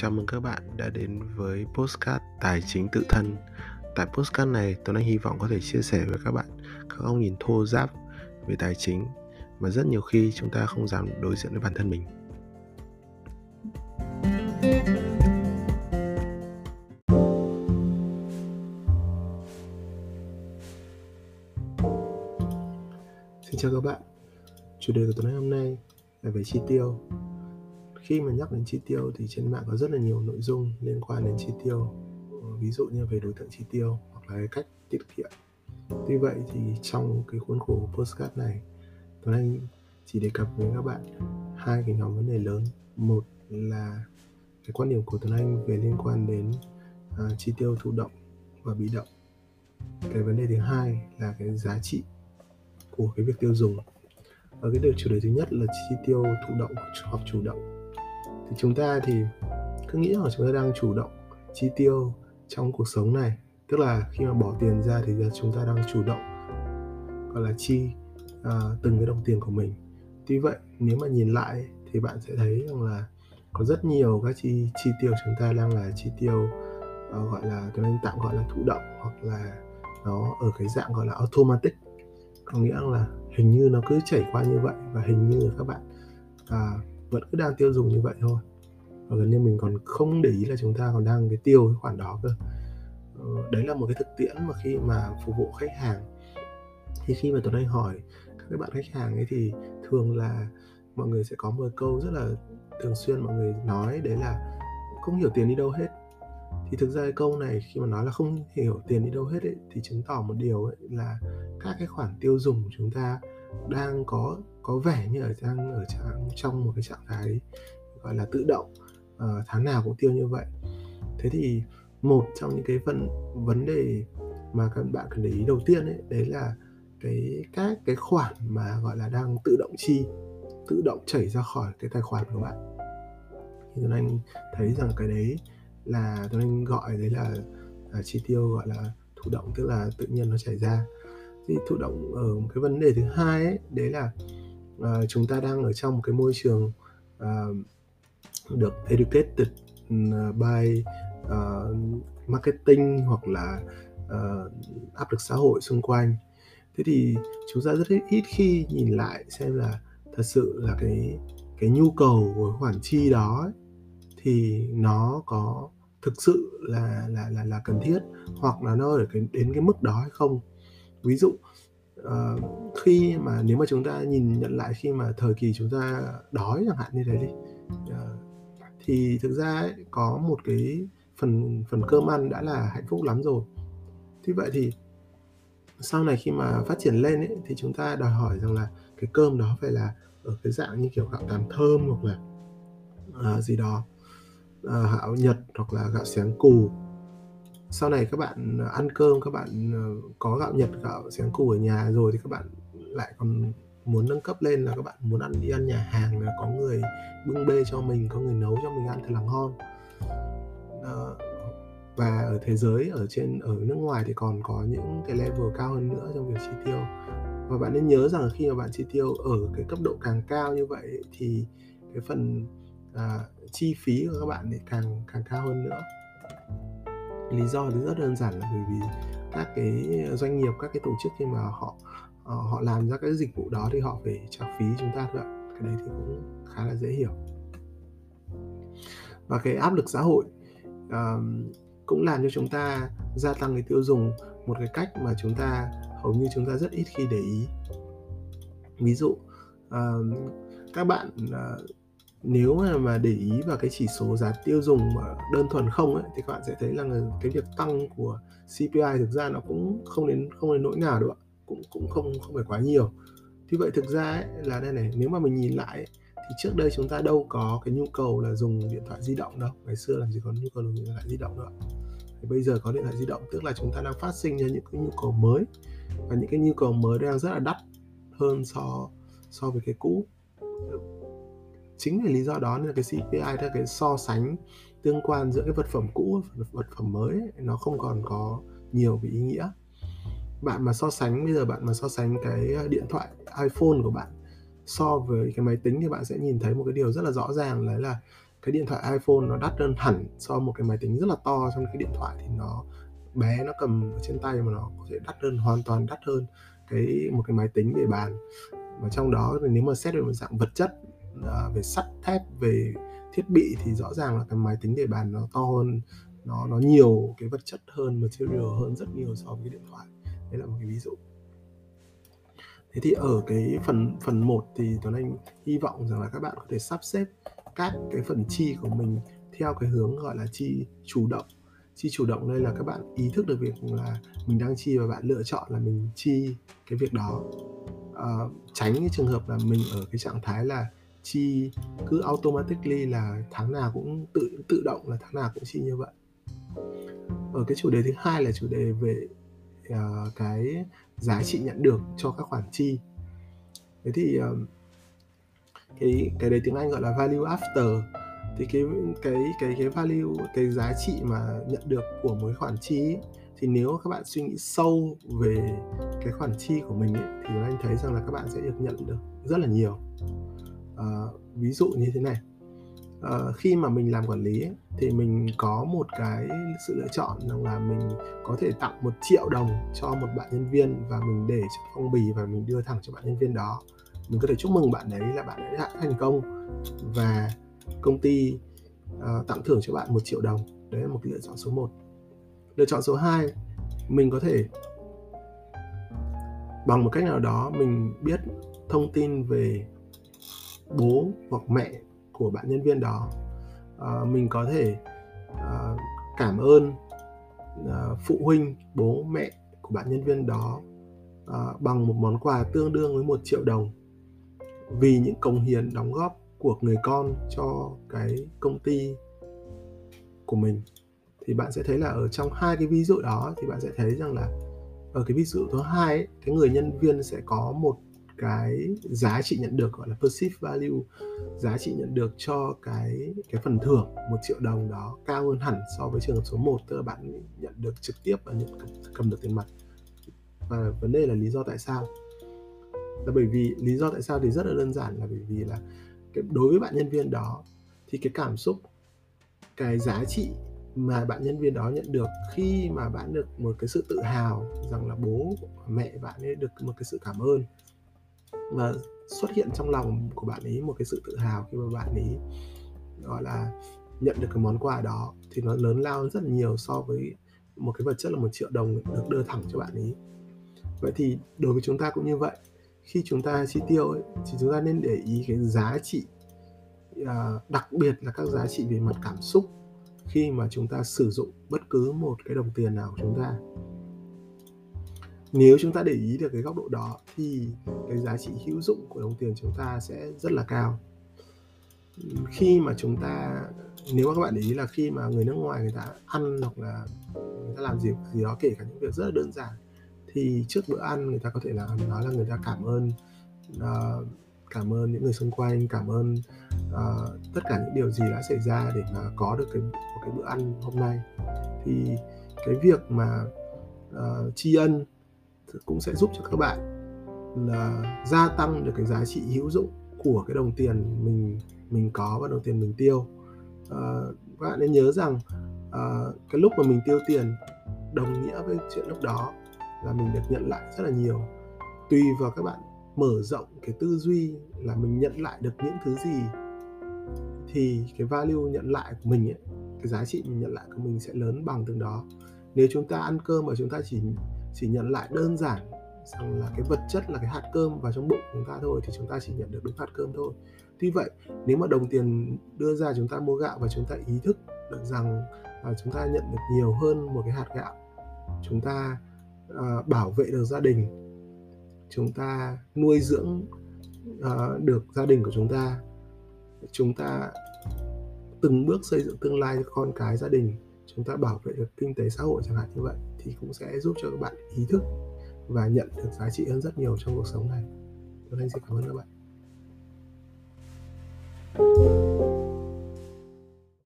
Chào mừng các bạn đã đến với Postcard Tài chính tự thân. Tại Postcard này, Tuấn Anh hy vọng có thể chia sẻ với các bạn các góc nhìn thô giáp về tài chính mà rất nhiều khi chúng ta không dám đối diện với bản thân mình. Xin chào các bạn. Chủ đề của tuần hôm nay là về chi tiêu khi mà nhắc đến chi tiêu thì trên mạng có rất là nhiều nội dung liên quan đến chi tiêu. Ờ, ví dụ như về đối tượng chi tiêu hoặc là cái cách tiết kiệm. Tuy vậy thì trong cái khuôn khổ postcard này tuấn anh chỉ đề cập với các bạn hai cái nhóm vấn đề lớn. Một là cái quan điểm của tuấn anh về liên quan đến uh, chi tiêu thụ động và bị động. Cái vấn đề thứ hai là cái giá trị của cái việc tiêu dùng. Ở cái điều chủ đề thứ nhất là chi tiêu thụ động hoặc chủ động thì chúng ta thì cứ nghĩ là chúng ta đang chủ động chi tiêu trong cuộc sống này. Tức là khi mà bỏ tiền ra thì chúng ta đang chủ động gọi là chi à, từng cái đồng tiền của mình. Tuy vậy nếu mà nhìn lại thì bạn sẽ thấy rằng là có rất nhiều các chi chi tiêu chúng ta đang là chi tiêu à, gọi là tôi nên tạm gọi là thụ động hoặc là nó ở cái dạng gọi là automatic. Có nghĩa là hình như nó cứ chảy qua như vậy và hình như các bạn à, vẫn cứ đang tiêu dùng như vậy thôi. Và gần như mình còn không để ý là chúng ta còn đang cái tiêu cái khoản đó cơ. Ờ, đấy là một cái thực tiễn mà khi mà phục vụ khách hàng. Thì khi mà tuấn anh hỏi các bạn khách hàng ấy thì thường là mọi người sẽ có một câu rất là thường xuyên mọi người nói đấy là không hiểu tiền đi đâu hết. Thì thực ra cái câu này khi mà nói là không hiểu tiền đi đâu hết ấy, thì chứng tỏ một điều ấy là các cái khoản tiêu dùng của chúng ta đang có có vẻ như ở đang ở trong, trong một cái trạng thái gọi là tự động uh, tháng nào cũng tiêu như vậy. Thế thì một trong những cái phần vấn đề mà các bạn cần để ý đầu tiên ấy đấy là cái các cái khoản mà gọi là đang tự động chi tự động chảy ra khỏi cái tài khoản của bạn. Thì tuấn anh thấy rằng cái đấy là tuấn anh gọi đấy là, là chi tiêu gọi là thụ động tức là tự nhiên nó chảy ra. Thì thụ động ở một cái vấn đề thứ hai ấy đấy là à, chúng ta đang ở trong một cái môi trường à, được educated ừ, by uh, marketing hoặc là uh, áp lực xã hội xung quanh. Thế thì chúng ta rất ít khi nhìn lại xem là thật sự là cái cái nhu cầu của khoản chi đó ấy, thì nó có thực sự là là là là cần thiết hoặc là nó ở cái đến cái mức đó hay không. Ví dụ uh, khi mà nếu mà chúng ta nhìn nhận lại khi mà thời kỳ chúng ta đói chẳng hạn như thế đi uh, thì thực ra ấy, có một cái phần phần cơm ăn đã là hạnh phúc lắm rồi. Thế vậy thì sau này khi mà phát triển lên ấy, thì chúng ta đòi hỏi rằng là cái cơm đó phải là ở cái dạng như kiểu gạo tàm thơm hoặc là uh, gì đó uh, gạo nhật hoặc là gạo sáng cù sau này các bạn ờ, ăn cơm các bạn ờ, có gạo nhật gạo xén củ ở nhà rồi thì các bạn lại còn muốn nâng cấp lên là các bạn muốn ăn đi ăn nhà hàng là có người bưng bê cho mình có người nấu cho mình ăn thật là ngon. À, và ở thế giới ở trên ở nước ngoài thì còn có những cái level cao hơn nữa trong việc chi tiêu. Và bạn nên nhớ rằng khi mà bạn chi tiêu ở cái cấp độ càng cao như vậy thì cái phần à, chi phí của các bạn thì càng càng cao hơn nữa lý do thì rất đơn giản là bởi vì các cái doanh nghiệp các cái tổ chức khi mà họ ờ, họ làm ra cái dịch vụ đó thì họ phải trả phí chúng ta thôi ạ. Cái đấy thì cũng khá là dễ hiểu. Và cái áp lực xã hội uh, cũng làm cho chúng ta gia tăng cái tiêu dùng một cái cách mà chúng ta hầu như chúng ta rất ít khi để ý. Ví dụ uh, các bạn uh, nếu mà, mà để ý vào cái chỉ số giá tiêu dùng mà đơn thuần không ấy, thì các bạn sẽ thấy là cái việc tăng của CPI thực ra nó cũng không đến không đến nỗi nào đâu ạ. Cũng cũng không không phải quá nhiều. Thì vậy thực ra ấy, là đây này nếu mà mình nhìn lại ấy, thì trước đây chúng ta đâu có cái nhu cầu là dùng điện thoại di động đâu. Ngày xưa làm gì có nhu cầu dùng điện thoại di động nữa thì bây giờ có điện thoại di động tức là chúng ta đang phát sinh ra những cái nhu cầu mới. Và những cái nhu cầu mới đang rất là đắt hơn so so với cái cũ chính vì lý do đó nên là cái CPI là cái so sánh tương quan giữa cái vật phẩm cũ và vật phẩm mới ấy, nó không còn có nhiều cái ý nghĩa. Bạn mà so sánh bây giờ bạn mà so sánh cái ờ, điện thoại iPhone của bạn so với cái máy tính thì bạn sẽ nhìn thấy một cái điều rất là rõ ràng đấy là cái điện thoại iPhone nó đắt hơn hẳn so với một cái máy tính rất là to trong cái điện thoại thì nó bé nó cầm ở trên tay mà nó có thể đắt hơn hoàn toàn đắt hơn cái một cái máy tính để bàn. Và trong đó thì nếu mà xét về một dạng vật chất uh, về sắt thép về thiết bị thì rõ ràng là cái máy tính để bàn nó to hơn nó nó nhiều cái vật chất hơn material hơn rất nhiều so với cái điện thoại. Đấy là một cái ví dụ. Thế thì ở cái phần phần 1 thì Tuấn Anh hy vọng rằng là các bạn có thể sắp xếp các cái phần chi của mình theo cái hướng gọi là chi chủ động. Chi chủ động đây là các bạn ý thức được việc là mình đang chi và bạn lựa chọn là mình chi cái việc đó. À, tránh cái trường hợp là mình ở cái trạng thái là chi cứ automatically là tháng nào cũng tự tự động là tháng nào cũng chi như vậy. Ở cái chủ đề thứ hai là chủ đề về uh, cái giá trị nhận được cho các khoản chi. Thế thì uh, cái cái đấy tiếng Anh gọi là value after. Thì cái cái cái cái value cái giá trị mà nhận được của mỗi khoản chi thì nếu các bạn suy nghĩ sâu về cái khoản chi của mình ấy, thì anh thấy rằng là các bạn sẽ được nhận được rất là nhiều à, ví dụ như thế này. À, khi mà mình làm quản lý ấy, thì mình có một cái sự lựa chọn rằng là mình có thể tặng một triệu đồng cho một bạn nhân viên và mình để trong phong bì và mình đưa thẳng cho bạn nhân viên đó. Mình có thể chúc mừng bạn đấy là bạn đã thành công và công ty uh, tặng thưởng cho bạn một triệu đồng. Đấy là một cái lựa chọn số 1 lựa chọn số 2 mình có thể bằng một cách nào đó mình biết thông tin về bố hoặc mẹ của bạn nhân viên đó à, mình có thể à, cảm ơn à, phụ huynh bố mẹ của bạn nhân viên đó à, bằng một món quà tương đương với một triệu đồng vì những cống hiến đóng góp của người con cho cái công ty của mình. Thì bạn sẽ thấy là ở trong hai cái ví dụ đó thì bạn sẽ thấy rằng là ở cái ví dụ thứ hai ấy, cái người nhân viên sẽ có một cái giá trị nhận được gọi là perceived value giá trị nhận được cho cái cái phần thưởng một triệu đồng đó cao hơn hẳn so với trường hợp số 1 tức là bạn nhận được trực tiếp và nhận cầm, cầm được tiền mặt. Và vấn đề là lý do tại sao? Là bởi vì lý do tại sao thì rất là đơn giản là bởi vì là cái, đối với bạn nhân viên đó thì cái cảm xúc cái giá trị mà bạn nhân viên đó nhận được khi mà bạn được một cái sự tự hào rằng là bố mẹ bạn ấy được một cái sự cảm ơn và xuất hiện trong lòng của bạn ấy một cái sự tự hào khi mà bạn ấy gọi là nhận được cái món quà đó thì nó lớn lao rất là nhiều so với một cái vật chất là một triệu đồng được đưa thẳng cho bạn ấy. Vậy thì đối với chúng ta cũng như vậy khi chúng ta chi tiêu ấy, thì chúng ta nên để ý cái giá trị à, đặc biệt là các giá trị về mặt cảm xúc khi mà chúng ta sử dụng bất cứ một cái đồng tiền nào của chúng ta nếu chúng ta để ý được cái góc độ đó thì cái giá trị hữu dụng của đồng tiền chúng ta sẽ rất là cao. Khi mà chúng ta nếu mà các bạn để ý là khi mà người nước ngoài người ta ăn hoặc là người ta làm gì gì đó kể cả những việc rất là đơn giản thì trước bữa ăn người ta có thể là nói là người ta cảm ơn uh, cảm ơn những người xung quanh cảm ơn uh, tất cả những điều gì đã xảy ra để mà có được cái một cái bữa ăn hôm nay. Thì cái việc mà uh, tri ân cũng sẽ giúp cho các bạn là gia tăng được cái giá trị hữu dụng của cái đồng tiền mình mình có và đồng tiền mình tiêu. À, các bạn nên nhớ rằng à, cái lúc mà mình tiêu tiền đồng nghĩa với chuyện lúc đó là mình được nhận lại rất là nhiều. Tùy vào các bạn mở rộng cái tư duy là mình nhận lại được những thứ gì thì cái value nhận lại của mình ấy, cái giá trị mình nhận lại của mình sẽ lớn bằng từng đó. Nếu chúng ta ăn cơm mà chúng ta chỉ chỉ nhận lại đơn giản rằng là cái vật chất là cái hạt cơm vào trong bụng chúng ta thôi thì chúng ta chỉ nhận được đúng hạt cơm thôi. Tuy vậy nếu mà đồng tiền đưa ra chúng ta mua gạo và chúng ta ý thức được rằng là chúng ta nhận được nhiều hơn một cái hạt gạo chúng ta uh, bảo vệ được gia đình chúng ta nuôi dưỡng uh, được gia đình của chúng ta chúng ta từng bước xây dựng tương lai cho con cái gia đình chúng ta bảo vệ được kinh tế xã hội chẳng hạn như vậy, thì cũng sẽ giúp cho các bạn ý thức và nhận được giá trị hơn rất nhiều trong cuộc sống này. Vâng, Tuấn xin cảm ơn các bạn. thank you